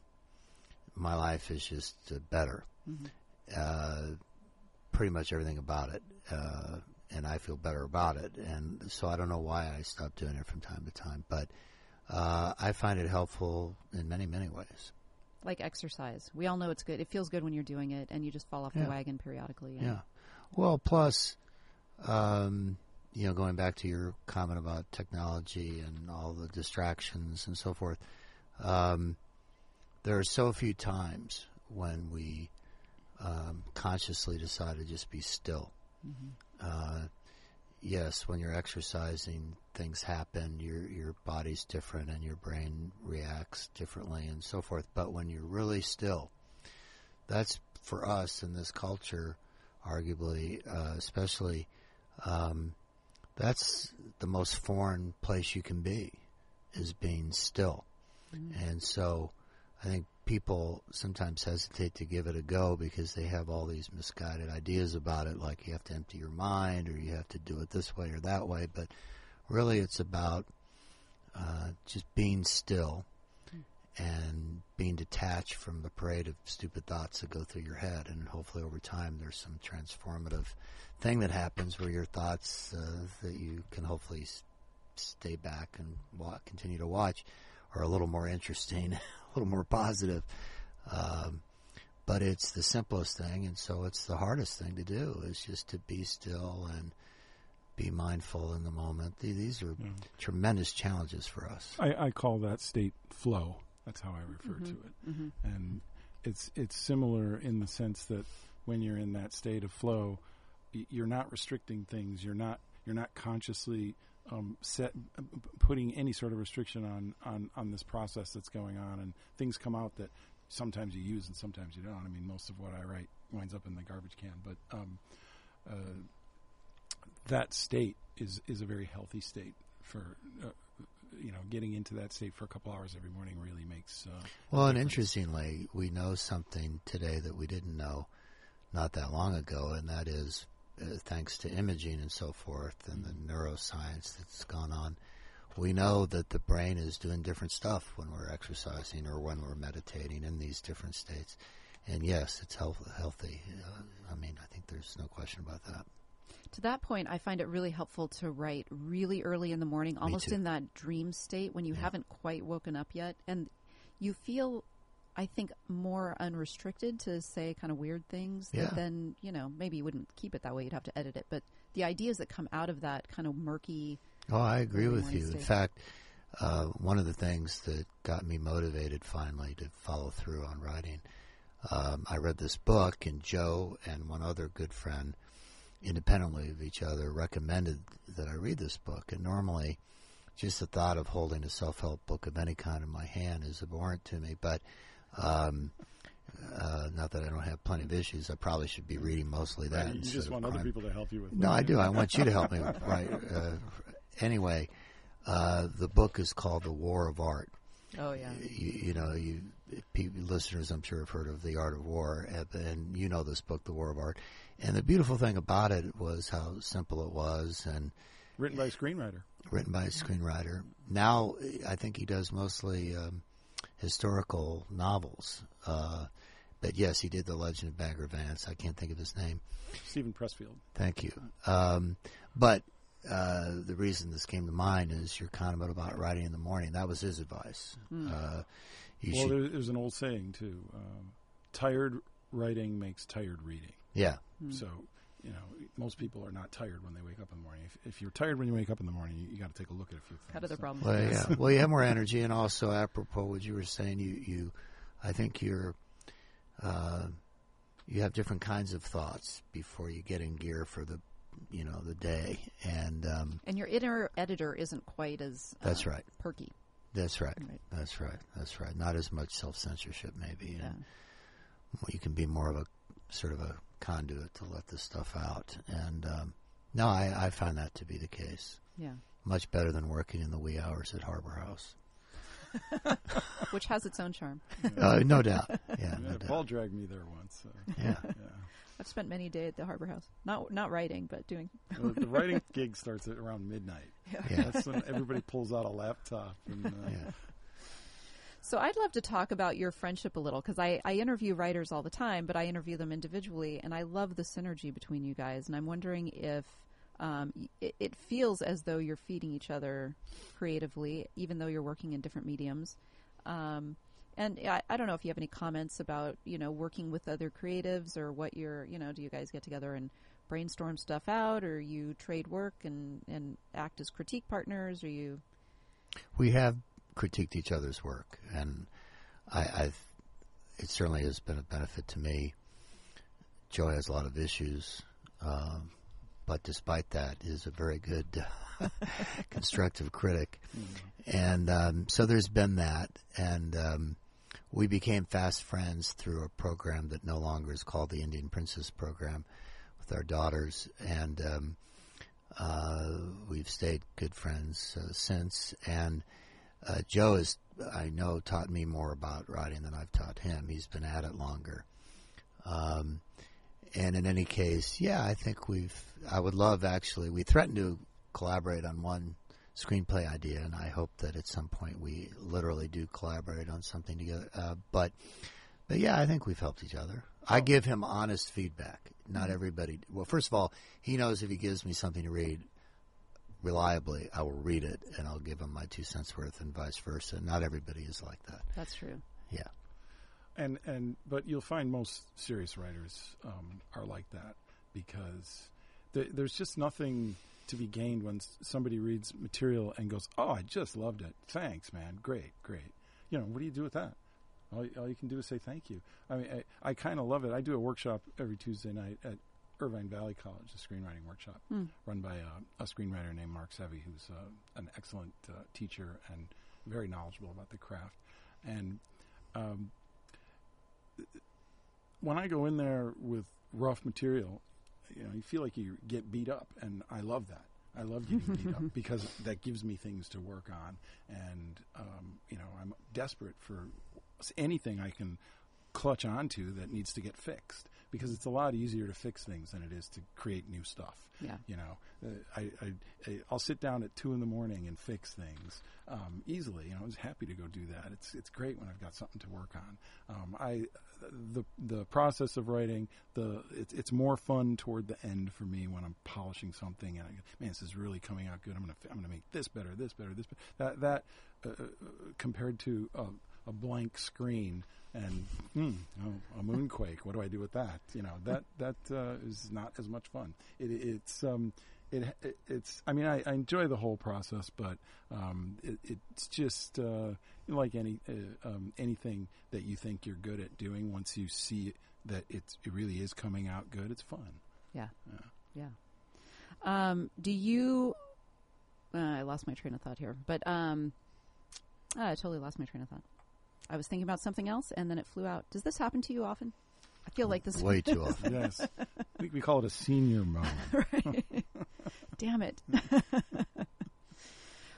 my life is just uh, better. Mm-hmm. Uh, pretty much everything about it, uh, and I feel better about it. And so I don't know why I stopped doing it from time to time, but uh, I find it helpful in many, many ways. Like exercise, we all know it's good. It feels good when you're doing it, and you just fall off yeah. the wagon periodically. Yeah. yeah. Well, plus um, you know, going back to your comment about technology and all the distractions and so forth, um, there are so few times when we um, consciously decide to just be still. Mm-hmm. Uh, yes, when you're exercising, things happen. Your your body's different, and your brain reacts differently, and so forth. But when you're really still, that's for us in this culture arguably, uh, especially. Um, that's the most foreign place you can be, is being still. Mm-hmm. And so I think people sometimes hesitate to give it a go because they have all these misguided ideas about it, like you have to empty your mind or you have to do it this way or that way. But really, it's about uh, just being still and being detached from the parade of stupid thoughts that go through your head. And hopefully, over time, there's some transformative thing that happens where your thoughts uh, that you can hopefully s- stay back and wa- continue to watch are a little more interesting, a little more positive. Um, but it's the simplest thing, and so it's the hardest thing to do is just to be still and be mindful in the moment. These are yeah. tremendous challenges for us. I, I, call that state flow. That's how I refer mm-hmm. to it. Mm-hmm. And it's it's similar in the sense that when you're in that state of flow, you're not restricting things. You're not you're not consciously um, set putting any sort of restriction on, on on this process that's going on, and things come out that sometimes you use and sometimes you don't. I mean, most of what I write winds up in the garbage can, but um, uh, that state is is a very healthy state for uh, you know, getting into that state for a couple hours every morning really makes. Uh, well, and interestingly, we know something today that we didn't know not that long ago, and that is uh, thanks to imaging and so forth, and the neuroscience that's gone on. We know that the brain is doing different stuff when we're exercising or when we're meditating in these different states. And yes, it's health, healthy. Uh, I mean, I think there's no question about that. To that point, I find it really helpful to write really early in the morning, almost in that dream state when you yeah. haven't quite woken up yet. And you feel, I think, more unrestricted to say kind of weird things yeah. that then, you know, maybe you wouldn't keep it that way. You'd have to edit it. But the ideas that come out of that kind of murky. Oh, I agree with you. State. In fact, uh, one of the things that got me motivated finally to follow through on writing, um, I read this book, and Joe and one other good friend independently of each other, recommended that I read this book. And normally, just the thought of holding a self help book of any kind in my hand is abhorrent to me. But um, uh, not that I don't have plenty of issues. I probably should be reading mostly that. Right, you just want other people to help you with. No, I do. I want you to help me. right. Uh, anyway, uh, the book is called The War of Art. Oh yeah. You, you know, you people, listeners, I'm sure have heard of The Art of War, and you know this book, The War of Art. And the beautiful thing about it was how simple it was, and written by a screenwriter. Written by a screenwriter. Now, I think he does mostly um, historical novels. Uh, but yes, he did the Legend of Bagger Vance. I can't think of his name. Steven Pressfield. Thank you. Um, but uh, the reason this came to mind is your comment about writing in the morning. That was his advice. Mm. Uh, well, should... there's an old saying too: um, "Tired writing makes tired reading." Yeah. Mm. So, you know, most people are not tired when they wake up in the morning. If, if you're tired when you wake up in the morning, you, you got to take a look at a few things. Cut of the problem. Well, yeah. well, you have more energy, and also apropos what you were saying, you, you I think you're, uh, you have different kinds of thoughts before you get in gear for the, you know, the day, and um, and your inner editor isn't quite as uh, that's right perky. That's right. right. That's right. That's right. Not as much self censorship, maybe. Yeah. And you can be more of a sort of a conduit to let this stuff out. And um, no, I, I find that to be the case. Yeah. Much better than working in the wee hours at Harbor House. Which has its own charm. Yeah. Uh, no doubt. Yeah, yeah no Paul doubt. dragged me there once. So. Yeah. yeah. I've spent many days at the Harbor House. Not not writing, but doing. the, the writing gig starts at around midnight. Yeah. yeah. That's when everybody pulls out a laptop and uh, yeah. So I'd love to talk about your friendship a little because I, I interview writers all the time, but I interview them individually, and I love the synergy between you guys. And I'm wondering if um, it, it, feels as though you're feeding each other creatively, even though you're working in different mediums. Um, and I, I, don't know if you have any comments about you know working with other creatives or what you're you know do you guys get together and brainstorm stuff out or you trade work and and act as critique partners or you we have critiqued each other's work, and I, I've it certainly has been a benefit to me. Joe has a lot of issues, um, but despite that, is a very good constructive critic, mm-hmm. and um, so there's been that, and um, we became fast friends through a program that no longer is called the Indian Princess Program. with our daughters, and um, uh, we've stayed good friends uh, since. And uh, Joe has, I know, taught me more about writing than I've taught him. He's been at it longer. Um, and in any case, yeah, I think we've. I would love actually. We threatened to collaborate on one screenplay idea, and I hope that at some point we literally do collaborate on something together. Uh, but, but yeah, I think we've helped each other. I give him honest feedback. Not everybody. Well, first of all, he knows if he gives me something to read reliably, I will read it and I'll give them my two cents worth, and vice versa. Not everybody is like that. That's true. Yeah. and and but you'll find most serious writers um, are like that because th- there's just nothing to be gained when s- somebody reads material and goes, "Oh, I just loved it. Thanks, man. Great, great." You know, what do you do with that? All, all you can do is say thank you. I mean, I, I kind of love it. I do a workshop every Tuesday night at Irvine Valley College, a screenwriting workshop run by a, a screenwriter named Mark Sevi, who's uh, an excellent uh, teacher and very knowledgeable about the craft. And um, when I go in there with rough material, you know, you feel like you get beat up, and I love that. I love getting beat up because that gives me things to work on, and um, you know, I'm desperate for anything I can clutch onto that needs to get fixed because it's a lot easier to fix things than it is to create new stuff. Yeah. You know, uh, I, I, I I'll sit down at two in the morning and fix things um, easily. You know, I was happy to go do that. It's it's great when I've got something to work on. Um, I the the process of writing the it's it's more fun toward the end for me when I'm polishing something and I man, this is really coming out good. I'm gonna I'm gonna make this better, this better, this better. that that uh, uh, compared to a, a blank screen and hmm, oh, a moonquake. What do I do with that? You know that that uh, is not as much fun. It, it's um, it, it it's. I mean, I, I enjoy the whole process, but um, it, it's just uh, like any uh, um, anything that you think you're good at doing. Once you see that it's it really is coming out good, it's fun. Yeah. Yeah. Um, do you? Uh, I lost my train of thought here, but um, ah, I totally lost my train of thought. I was thinking about something else, and then it flew out. Does this happen to you often? I feel like this. Is way too often. Yes, I think we call it a senior moment. right. Damn it.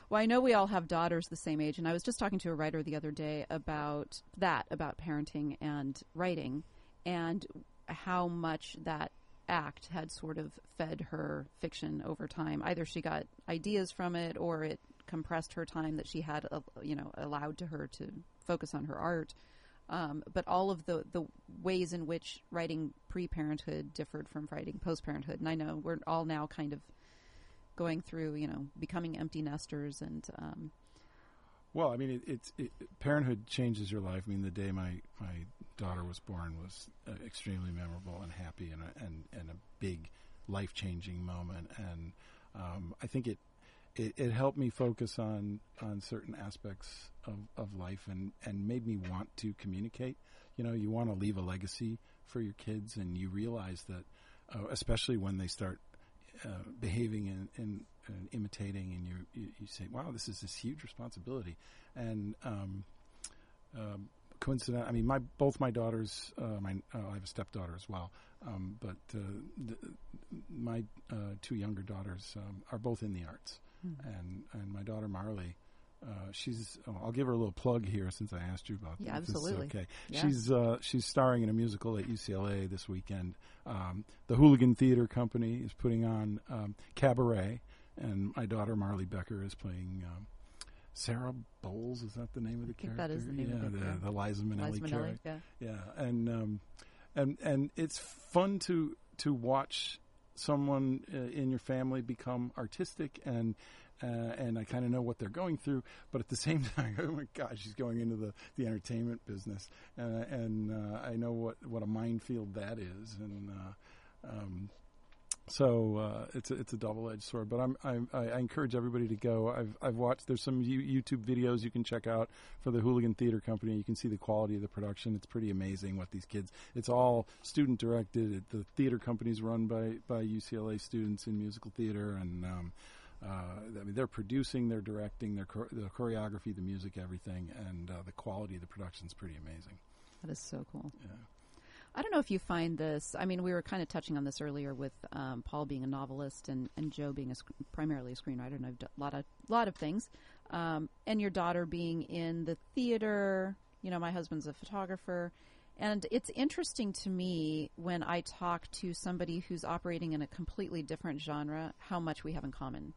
well, I know we all have daughters the same age, and I was just talking to a writer the other day about that, about parenting and writing, and how much that act had sort of fed her fiction over time. Either she got ideas from it, or it compressed her time that she had, uh, you know, allowed to her to focus on her art. Um, but all of the, the ways in which writing pre parenthood differed from writing post parenthood. And I know we're all now kind of going through, you know, becoming empty nesters and. Um, Well, I mean, it, it's it, parenthood changes your life. I mean, the day my my daughter was born was uh, extremely memorable and happy, and a, and and a big life changing moment. And um, I think it, it it helped me focus on on certain aspects of, of life, and and made me want to communicate. You know, you want to leave a legacy for your kids, and you realize that, uh, especially when they start uh, behaving and, and, and imitating, and you, you you say, "Wow, this is this huge responsibility." And um, um, coincident, I mean, my both my daughters, uh, my uh, I have a stepdaughter as well, um, but uh, the, my uh, two younger daughters um, are both in the arts, and and my daughter Marley. Uh, she's. Oh, I'll give her a little plug here since I asked you about Yeah, this. This absolutely. Okay, Yeah. she's uh, she's starring in a musical at UCLA this weekend. Um, the Hooligan Theater Company is putting on um, Cabaret, and my daughter Marley Becker is playing um, Sarah Bowles. Is that the name of the character? that is the name yeah, of it, the, yeah. the Liza Minnelli Liza Minnelli, character. yeah. Yeah, and um, and and it's fun to to watch someone uh, in your family become artistic and. Uh, and I kind of know what they're going through, but at the same time, oh my gosh, she's going into the, the entertainment business, uh, and uh, I know what, what a minefield that is, and uh, um, so uh, it's a, it's a double edged sword. But I'm, I I encourage everybody to go. I've I've watched. There's some YouTube videos you can check out for the Hooligan Theater Company. You can see the quality of the production. It's pretty amazing what these kids. It's all student directed. The theater company's run by by UCLA students in musical theater, and um, uh, I mean they're producing, they're directing, their chor- the choreography, the music, everything, and uh, the quality of the production is pretty amazing. That is so cool. Yeah. I don't know if you find this. I mean, we were kind of touching on this earlier with um, Paul being a novelist and, and Joe being a sc- primarily a screenwriter, and I've done a lot of lot of things. Um, and your daughter being in the theater. You know, my husband's a photographer, and it's interesting to me when I talk to somebody who's operating in a completely different genre how much we have in common,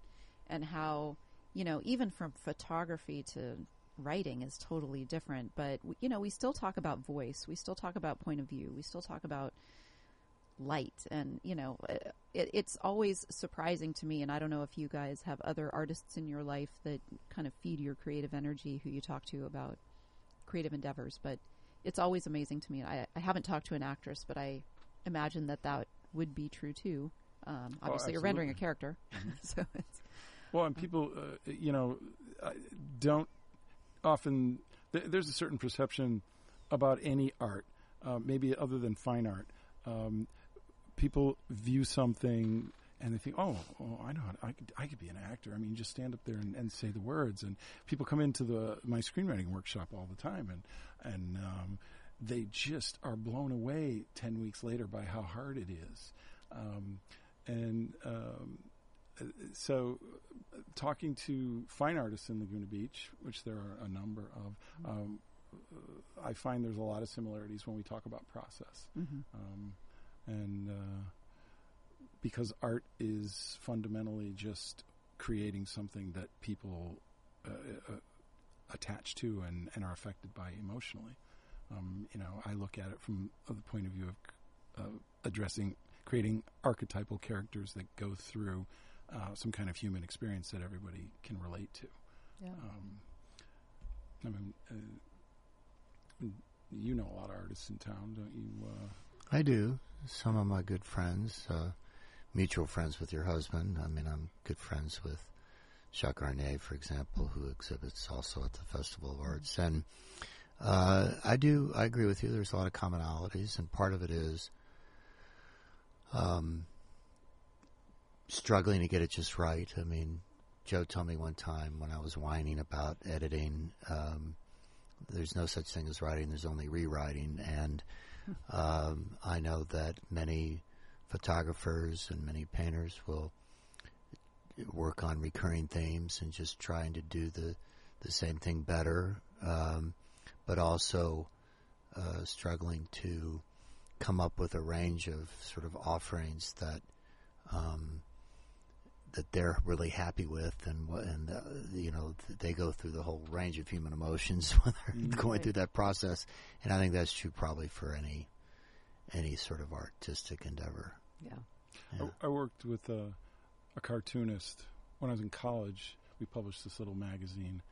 and how you know even from photography to writing is totally different. But you know, we still talk about voice. We still talk about point of view. We still talk about light, and you know, uh, it, it's always surprising to me. And I don't know if you guys have other artists in your life that kind of feed your creative energy, who you talk to about creative endeavors. But it's always amazing to me. I, I haven't talked to an actress, but I imagine that that would be true too. Um, obviously, you're rendering a character, so it's Well, and people, uh, you know, don't often. Th- there's a certain perception about any art, uh, maybe other than fine art. Um, people view something and they think, "Oh, oh I know. I could, I could be an actor. I mean, just stand up there and, and say the words." And people come into the my screenwriting workshop all the time, and and um, they just are blown away ten weeks later by how hard it is. Um, and um, uh, so, talking to fine artists in Laguna Beach, which there are a number of, um, uh, I find there's a lot of similarities when we talk about process. Um, and uh, because art is fundamentally just creating something that people uh, uh, attach to and, and are affected by emotionally. Um, you know, I look at it from the point of view of uh, addressing, creating archetypal characters that go through uh, some kind of human experience that everybody can relate to. yeah. Um, I mean, uh, you know a lot of artists in town, don't you? Uh, I do. Some of my good friends, uh, mutual friends with your husband. I mean, I'm good friends with Jacques Arnay, for example, who exhibits also at the Festival of Arts. And uh, I do, I agree with you. There's a lot of commonalities, and part of it is um, struggling to get it just right. I mean, Joe told me one time when I was whining about editing, um, there's no such thing as writing, there's only rewriting. And um, I know that many photographers and many painters will work on recurring themes and just trying to do the, the same thing better, um, but also uh, struggling to come up with a range of sort of offerings that um, that they're really happy with, and and uh, you know they go through the whole range of human emotions when they're going through that process, and I think that's true probably for any any sort of artistic endeavor. yeah. Yeah. I, I worked with a, a cartoonist when I was in college. We published this little magazine,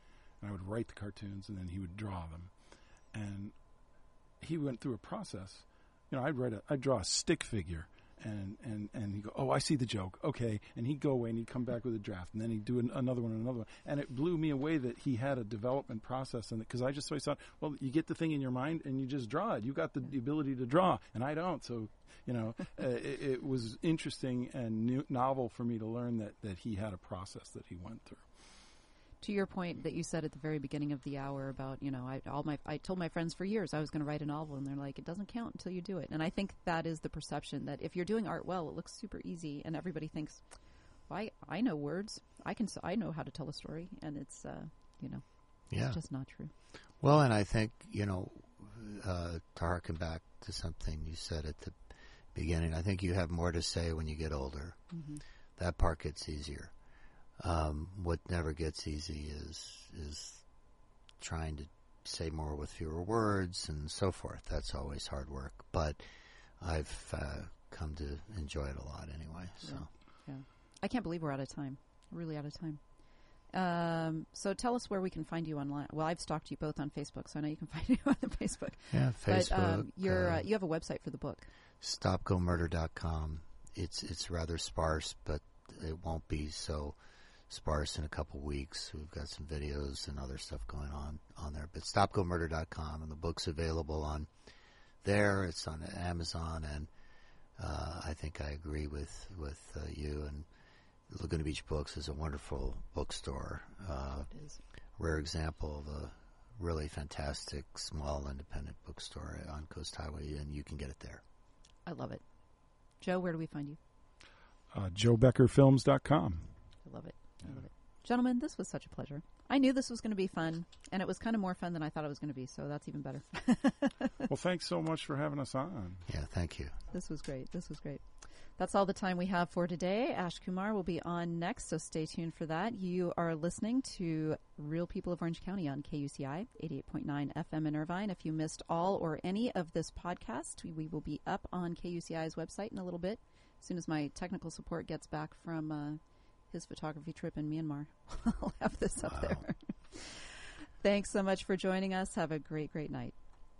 and I would write the cartoons, and then he would draw them. And he went through a process. You know, I'd write a, I'd draw a stick figure, and and and he'd go, "Oh, I see the joke. Okay," and he'd go away and he'd come back with a draft, and then he'd do an, another one and another one, and it blew me away that he had a development process, and because I just always thought, well, you get the thing in your mind and you just draw it. You got the, the ability to draw, and I don't. So you know, uh, it, it was interesting and new, novel for me to learn that, that he had a process that he went through. To your point that you said at the very beginning of the hour about you know I all my I told my friends for years I was going to write a novel and they're like it doesn't count until you do it and I think that is the perception that if you're doing art well it looks super easy and everybody thinks well, I I know words I can I know how to tell a story and it's uh you know Yeah. just not true Well, and I think, you know, uh, to harken back to something you said at the beginning, I think you have more to say when you get older. That part gets easier. Um, what never gets easy is is trying to say more with fewer words and so forth. That's always hard work, but I've uh, come to enjoy it a lot anyway. So. yeah I can't believe we're out of time really out of time um, so tell us where we can find you online. Well, I've stalked you both on Facebook, so I know you can find you on the Facebook. Yeah, Facebook. but um, you're uh, uh, you have a website for the book. stopgomurder.com. It's it's rather sparse, but it won't be so sparse in a couple weeks. We've got some videos and other stuff going on on there. But stopgomurder.com and the book's available on there. It's on Amazon, and uh, I think I agree with with uh, you. And Laguna Beach Books is a wonderful bookstore. Uh, It is. rare example of a really fantastic small independent bookstore on Coast Highway, and you can get it there. I love it. Joe, where do we find you? Uh, JoeBeckerFilms.com. I love it. I love it. Gentlemen, this was such a pleasure. I knew this was going to be fun, and it was kind of more fun than I thought it was going to be, so that's even better. well, thanks so much for having us on. Yeah, thank you. This was great. This was great. That's all the time we have for today. Ash Kumar will be on next, so stay tuned for that. You are listening to Real People of Orange County on KUCI 88.9 FM in Irvine. If you missed all or any of this podcast, we will be up on KUCI's website in a little bit. As soon as my technical support gets back from uh, his photography trip in Myanmar, I'll have this up Wow. there. Thanks so much for joining us. Have a great, great night.